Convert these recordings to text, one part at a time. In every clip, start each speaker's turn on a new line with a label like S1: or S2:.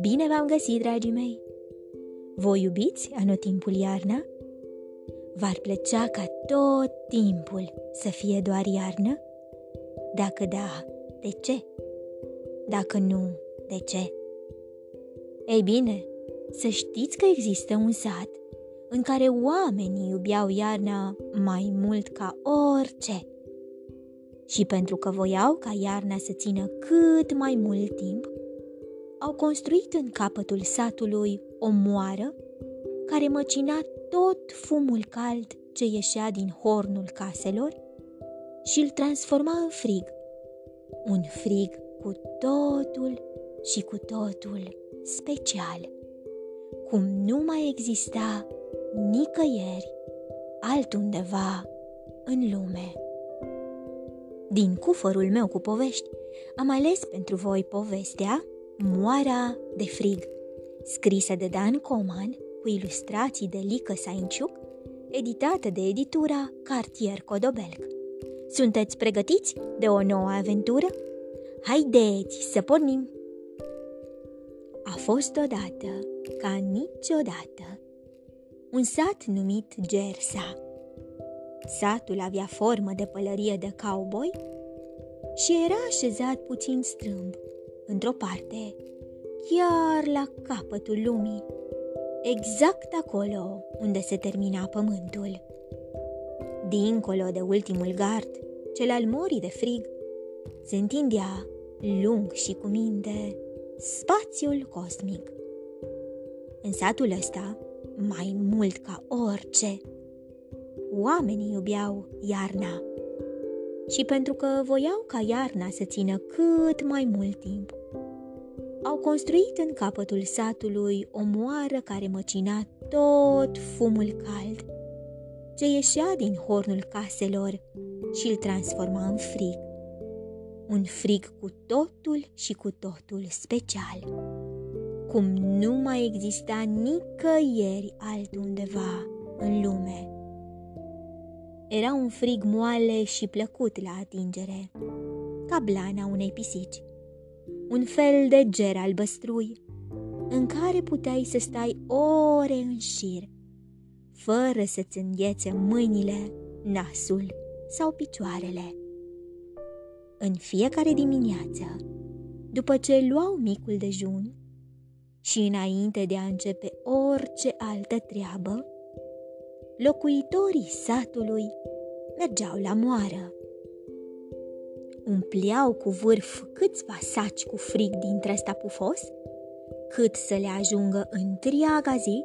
S1: Bine v-am găsit, dragii mei! Voi iubiți anotimpul iarna? V-ar plăcea ca tot timpul să fie doar iarnă? Dacă da, de ce? Dacă nu, de ce? Ei bine, să știți că există un sat în care oamenii iubeau iarna mai mult ca orice. Și pentru că voiau ca iarna să țină cât mai mult timp, au construit în capătul satului o moară care măcina tot fumul cald ce ieșea din hornul caselor și îl transforma în frig. Un frig cu totul și cu totul special, cum nu mai exista nicăieri altundeva în lume. Din cufărul meu cu povești, am ales pentru voi povestea Moara de frig, scrisă de Dan Coman cu ilustrații de Lică Sainciuc, editată de editura Cartier Codobelc. Sunteți pregătiți de o nouă aventură? Haideți să pornim! A fost odată, ca niciodată, un sat numit Gersa. Satul avea formă de pălărie de cowboy și era așezat puțin strâmb, într-o parte, chiar la capătul lumii, exact acolo unde se termina pământul. Dincolo de ultimul gard, cel al morii de frig, se întindea, lung și cu minte, spațiul cosmic. În satul ăsta, mai mult ca orice, oamenii iubeau iarna. Și pentru că voiau ca iarna să țină cât mai mult timp, au construit în capătul satului o moară care măcina tot fumul cald ce ieșea din hornul caselor și îl transforma în frig. Un frig cu totul și cu totul special, cum nu mai exista nicăieri altundeva în lume. Era un frig moale și plăcut la atingere, ca blana unei pisici un fel de ger albăstrui, în care puteai să stai ore în șir, fără să-ți înghețe mâinile, nasul sau picioarele. În fiecare dimineață, după ce luau micul dejun și înainte de a începe orice altă treabă, locuitorii satului mergeau la moară umpleau cu vârf câțiva saci cu frig dintre ăsta pufos, cât să le ajungă întreaga zi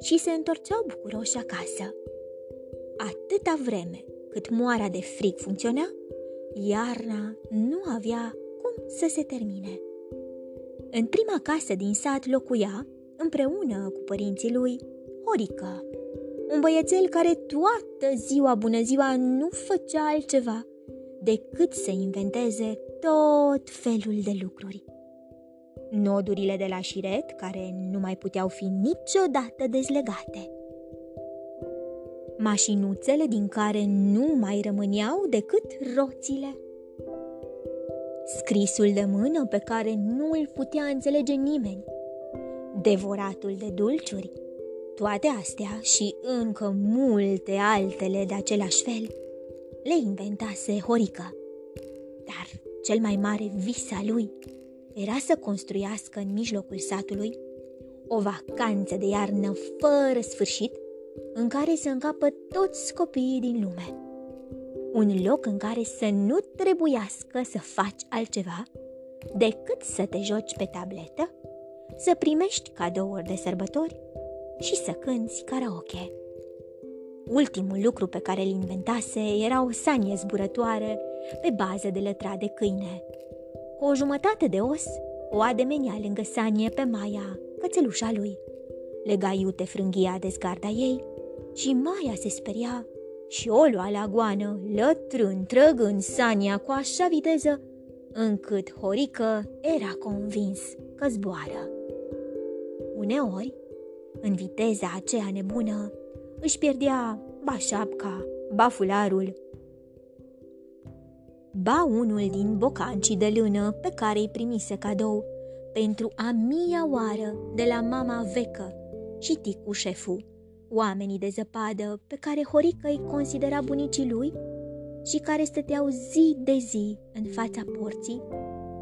S1: și se întorceau bucuroși acasă. Atâta vreme cât moara de frig funcționa, iarna nu avea cum să se termine. În prima casă din sat locuia, împreună cu părinții lui, Horica, un băiețel care toată ziua bună ziua nu făcea altceva decât să inventeze tot felul de lucruri. Nodurile de la șiret, care nu mai puteau fi niciodată dezlegate. Mașinuțele din care nu mai rămâneau decât roțile. Scrisul de mână pe care nu îl putea înțelege nimeni. Devoratul de dulciuri. Toate astea și încă multe altele de același fel le inventase Horica. Dar cel mai mare vis al lui era să construiască în mijlocul satului o vacanță de iarnă fără sfârșit în care să încapă toți copiii din lume. Un loc în care să nu trebuiască să faci altceva decât să te joci pe tabletă, să primești cadouri de sărbători și să cânți karaoke. Ultimul lucru pe care îl inventase era o sanie zburătoare pe bază de lătrat de câine. Cu o jumătate de os, o ademenea lângă sanie pe Maia, cățelușa lui. Lega iute frânghia de zgarda ei și Maia se speria și o lua la goană, lătrând, trăgând sania cu așa viteză, încât Horică era convins că zboară. Uneori, în viteza aceea nebună, își pierdea ba șapca, ba fularul. ba unul din bocancii de lână pe care îi primise cadou pentru a mia oară de la mama vecă și ticu șefu, oamenii de zăpadă pe care Horică îi considera bunicii lui și care stăteau zi de zi în fața porții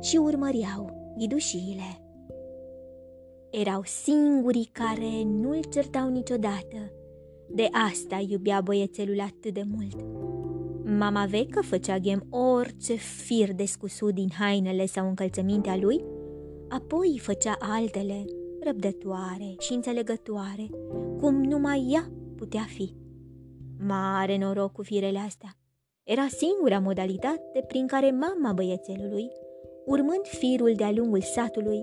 S1: și urmăreau ghidușiile. Erau singurii care nu-l certau niciodată, de asta iubea băiețelul atât de mult. Mama vecă făcea ghem orice fir descusut din hainele sau încălțămintea lui, apoi făcea altele, răbdătoare și înțelegătoare, cum numai ea putea fi. Mare noroc cu firele astea. Era singura modalitate prin care mama băiețelului, urmând firul de-a lungul satului,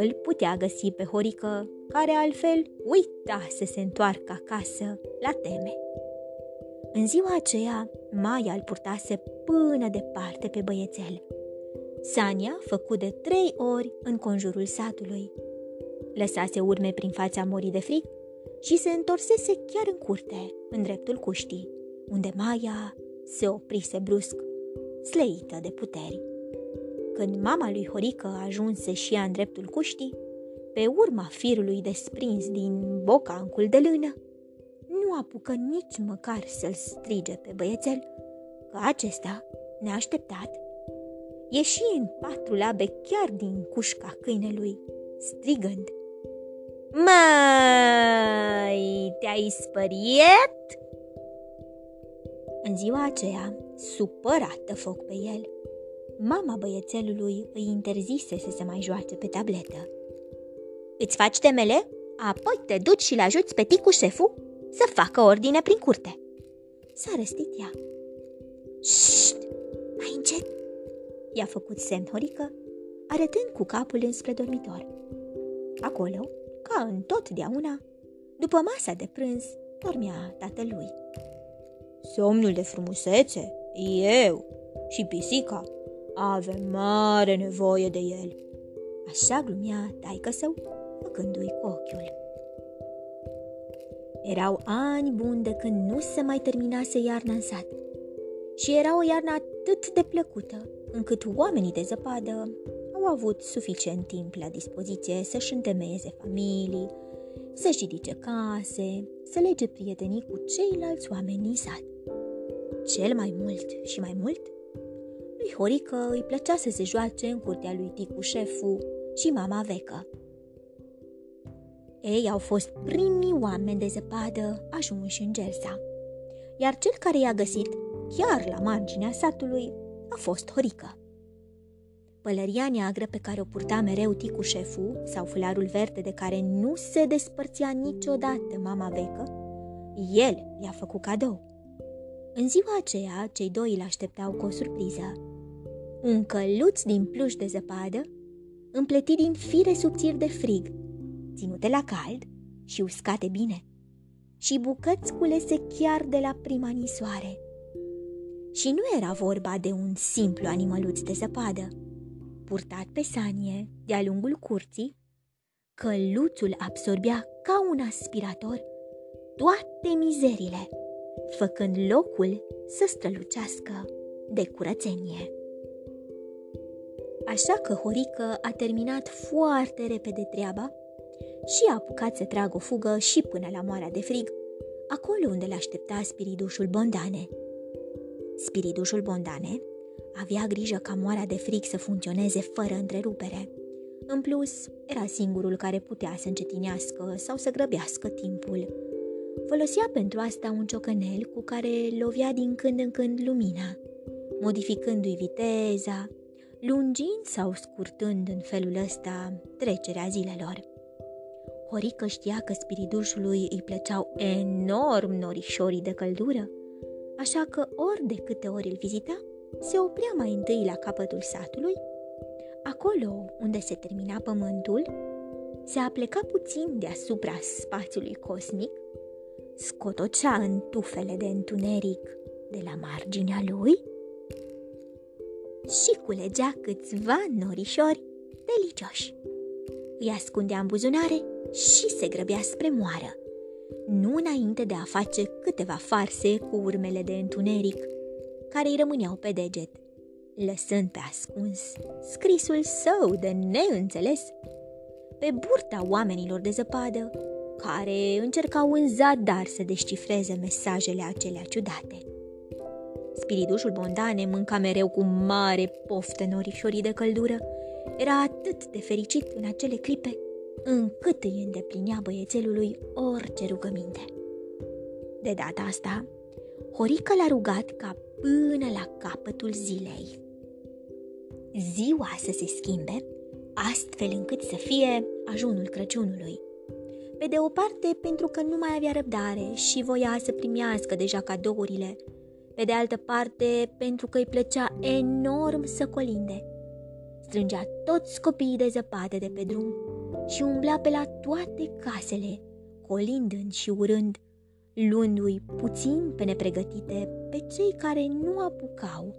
S1: îl putea găsi pe Horică, care altfel uita să se întoarcă acasă la teme. În ziua aceea, Maia îl purtase până departe pe băiețel. Sania făcu de trei ori în conjurul satului. Lăsase urme prin fața morii de fric și se întorsese chiar în curte, în dreptul cuștii, unde Maia se oprise brusc, sleită de puteri. Când mama lui Horică ajunse și ea în dreptul cuștii, pe urma firului desprins din bocancul de lână, nu apucă nici măcar să-l strige pe băiețel, că acesta, neașteptat, ieși în patru labe chiar din cușca câinelui, strigând. Mai, te-ai spăriet? În ziua aceea, supărată foc pe el, mama băiețelului îi interzise să se mai joace pe tabletă. Îți faci temele? Apoi te duci și-l ajuți pe ticu șefu să facă ordine prin curte. S-a răstit ea. Șt! Mai încet! I-a făcut semn Horică, arătând cu capul înspre dormitor. Acolo, ca în totdeauna, după masa de prânz, dormea tatălui. Somnul de frumusețe? Eu și pisica avem mare nevoie de el. Așa glumea taică său, făcându-i cu ochiul. Erau ani buni de când nu se mai terminase iarna în sat. Și era o iarnă atât de plăcută, încât oamenii de zăpadă au avut suficient timp la dispoziție să-și întemeieze familii, să-și ridice case, să lege prietenii cu ceilalți oameni din sat. Cel mai mult și mai mult, lui Horică îi plăcea să se joace în curtea lui Ticu șefu și mama vecă. Ei au fost primii oameni de zăpadă ajunși în Gelsa, iar cel care i-a găsit, chiar la marginea satului, a fost Horică. Pălăria neagră pe care o purta mereu ticu șefu sau fularul verde de care nu se despărțea niciodată mama vecă, el i-a făcut cadou. În ziua aceea, cei doi îl așteptau cu o surpriză. Un căluț din pluș de zăpadă, împletit din fire subțiri de frig, ținute la cald și uscate bine, și bucăți culese chiar de la prima nisoare. Și nu era vorba de un simplu animăluț de zăpadă. Purtat pe sanie de-a lungul curții, căluțul absorbea ca un aspirator toate mizerile, făcând locul să strălucească de curățenie. Așa că Horică a terminat foarte repede treaba și a apucat să tragă o fugă și până la moara de frig, acolo unde l-aștepta spiridușul Bondane. Spiridușul Bondane avea grijă ca moara de frig să funcționeze fără întrerupere. În plus, era singurul care putea să încetinească sau să grăbească timpul. Folosea pentru asta un ciocănel cu care lovea din când în când lumina, modificându-i viteza, lungind sau scurtând în felul ăsta trecerea zilelor. Horică știa că spiridușului îi plăceau enorm norișorii de căldură, așa că ori de câte ori îl vizita, se oprea mai întâi la capătul satului, acolo unde se termina pământul, se apleca puțin deasupra spațiului cosmic, scotocea în tufele de întuneric de la marginea lui și culegea câțiva norișori delicioși. Îi ascundea în buzunare și se grăbea spre moară, nu înainte de a face câteva farse cu urmele de întuneric care îi rămâneau pe deget, lăsând pe ascuns scrisul său de neînțeles pe burta oamenilor de zăpadă, care încercau în zadar să descifreze mesajele acelea ciudate. Spiridușul Bondane mânca mereu cu mare poftă norișorii de căldură. Era atât de fericit în acele clipe, încât îi îndeplinea băiețelului orice rugăminte. De data asta, Horica l-a rugat ca până la capătul zilei. Ziua să se schimbe, astfel încât să fie ajunul Crăciunului. Pe de o parte, pentru că nu mai avea răbdare și voia să primească deja cadourile, pe de altă parte, pentru că îi plăcea enorm să colinde. Strângea toți copiii de zăpadă de pe drum și umbla pe la toate casele, colindând și urând, luându-i puțin pe nepregătite pe cei care nu apucau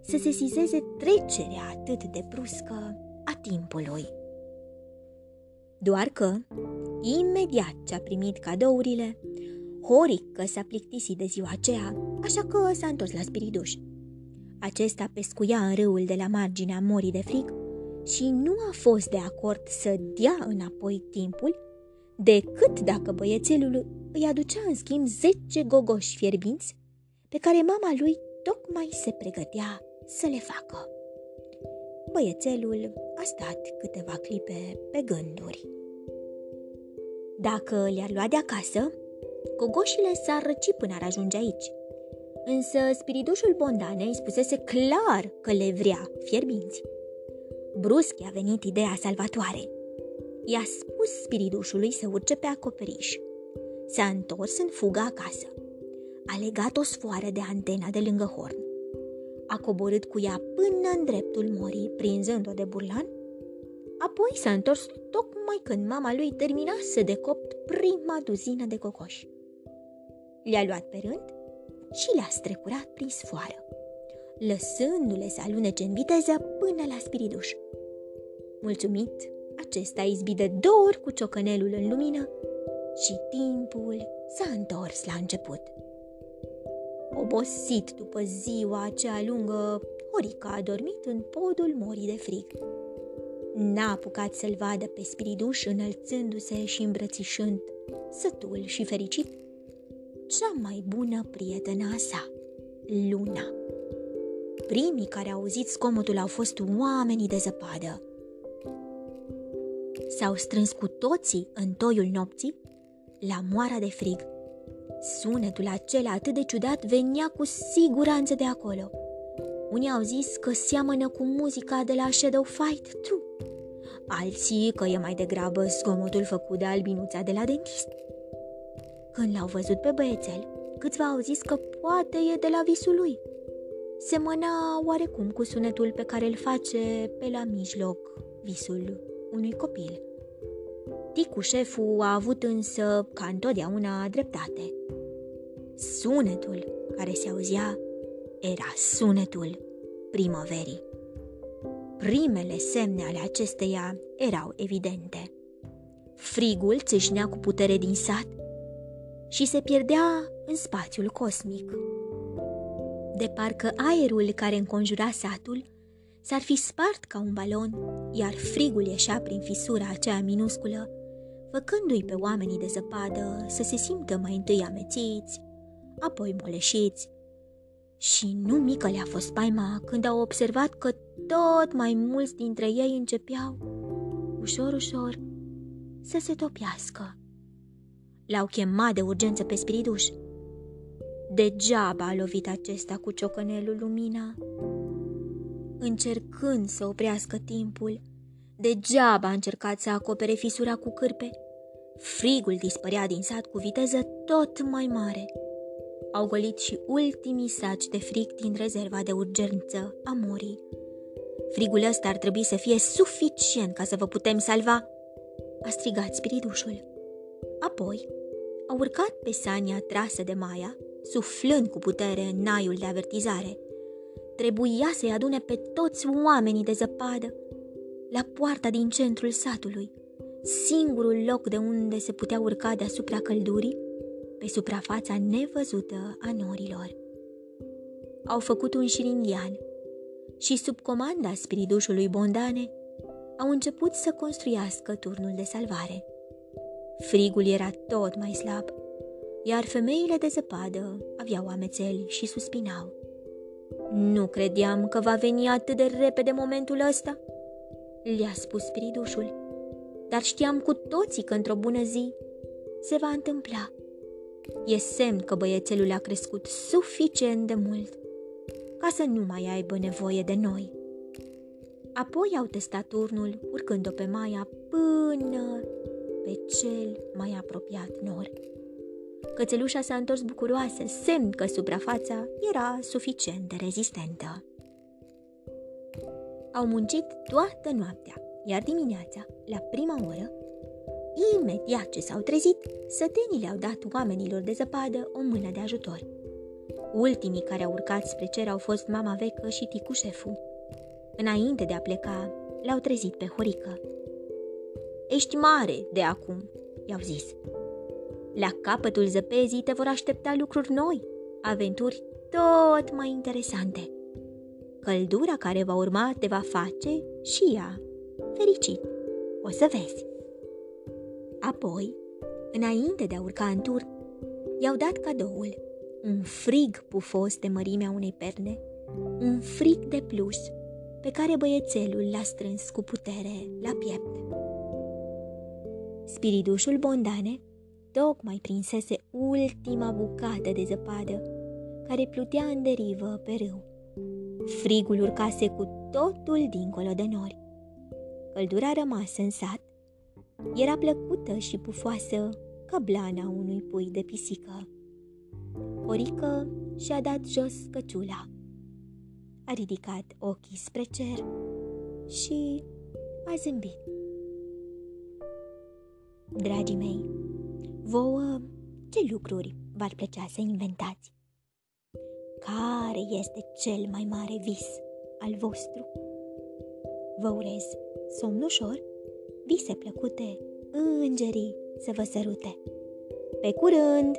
S1: să se sizeze trecerea atât de bruscă a timpului. Doar că, imediat ce a primit cadourile, Horic că s-a plictisit de ziua aceea, așa că s-a întors la spiriduș. Acesta pescuia în râul de la marginea morii de frig și nu a fost de acord să dea înapoi timpul decât dacă băiețelul îi aducea în schimb zece gogoși fierbinți pe care mama lui tocmai se pregătea să le facă. Băiețelul a stat câteva clipe pe gânduri. Dacă le-ar lua de acasă, gogoșile s-ar răci până ar ajunge aici. Însă spiridușul Bondanei spusese clar că le vrea fierbinți. Brusc i-a venit ideea salvatoare. I-a spus spiridușului să urce pe acoperiș. S-a întors în fuga acasă. A legat o sfoară de antena de lângă horn. A coborât cu ea până în dreptul morii, prinzând-o de burlan. Apoi s-a întors tocmai când mama lui termina să decopt prima duzină de cocoși. Le-a luat pe rând și le-a strecurat prin sfoară, lăsându-le să alunece în viteză până la spiriduș. Mulțumit, acesta a izbit de două ori cu ciocănelul în lumină și timpul s-a întors la început. Obosit după ziua aceea lungă, Horica a dormit în podul morii de frig. N-a apucat să-l vadă pe spiriduș înălțându-se și îmbrățișând, sătul și fericit, cea mai bună prietena sa, Luna. Primii care au auzit scomotul au fost oamenii de zăpadă. S-au strâns cu toții în toiul nopții la moara de frig. Sunetul acela atât de ciudat venea cu siguranță de acolo. Unii au zis că seamănă cu muzica de la Shadow Fight True, alții că e mai degrabă zgomotul făcut de albinuța de la dentist. Când l-au văzut pe băiețel, câțiva au zis că poate e de la visul lui. Semăna oarecum cu sunetul pe care îl face pe la mijloc visul unui copil. Ticu șeful a avut însă, ca întotdeauna, dreptate. Sunetul care se auzea era sunetul primăverii. Primele semne ale acesteia erau evidente. Frigul țâșnea cu putere din sat și se pierdea în spațiul cosmic. De parcă aerul care înconjura satul s-ar fi spart ca un balon, iar frigul ieșea prin fisura aceea minusculă, făcându-i pe oamenii de zăpadă să se simtă mai întâi amețiți, apoi moleșiți. Și nu mică le-a fost paima când au observat că tot mai mulți dintre ei începeau, ușor, ușor, să se topiască. L-au chemat de urgență pe spiriduș. Degeaba a lovit acesta cu ciocănelul lumina. Încercând să oprească timpul, degeaba a încercat să acopere fisura cu cârpe. Frigul dispărea din sat cu viteză tot mai mare. Au golit și ultimii saci de frig din rezerva de urgență a morii. Frigul ăsta ar trebui să fie suficient ca să vă putem salva, a strigat spiridușul. Apoi, a urcat pe sania trasă de Maia, suflând cu putere în naiul de avertizare. Trebuia să-i adune pe toți oamenii de zăpadă la poarta din centrul satului, singurul loc de unde se putea urca deasupra căldurii, pe suprafața nevăzută a norilor. Au făcut un șir indian, și sub comanda spiridușului Bondane au început să construiască turnul de salvare. Frigul era tot mai slab, iar femeile de zăpadă aveau amețeli și suspinau. Nu credeam că va veni atât de repede momentul ăsta, le-a spus spiridușul, dar știam cu toții că într-o bună zi se va întâmpla. E semn că băiețelul a crescut suficient de mult ca să nu mai aibă nevoie de noi. Apoi au testat turnul, urcând-o pe Maia până pe cel mai apropiat nor. Cățelușa s-a întors bucuroasă, semn că suprafața era suficient de rezistentă. Au muncit toată noaptea, iar dimineața, la prima oră, imediat ce s-au trezit, sătenii le-au dat oamenilor de zăpadă o mână de ajutor. Ultimii care au urcat spre cer au fost mama vecă și ticu șeful. Înainte de a pleca, l-au trezit pe Horică. Ești mare de acum, i-au zis. La capătul zăpezii te vor aștepta lucruri noi, aventuri tot mai interesante. Căldura care va urma te va face și ea fericit. O să vezi. Apoi, înainte de a urca în tur, i-au dat cadoul, un frig pufos de mărimea unei perne, un frig de plus pe care băiețelul l-a strâns cu putere la piept. Spiridușul Bondane tocmai prinsese ultima bucată de zăpadă care plutea în derivă pe râu. Frigul urcase cu totul dincolo de nori. Căldura rămasă în sat era plăcută și pufoasă ca blana unui pui de pisică. Orică și-a dat jos căciula. A ridicat ochii spre cer și a zâmbit. Dragii mei, vouă ce lucruri v-ar plăcea să inventați? Care este cel mai mare vis al vostru? Vă urez somn ușor, vise plăcute, îngerii să vă sărute. Pe curând!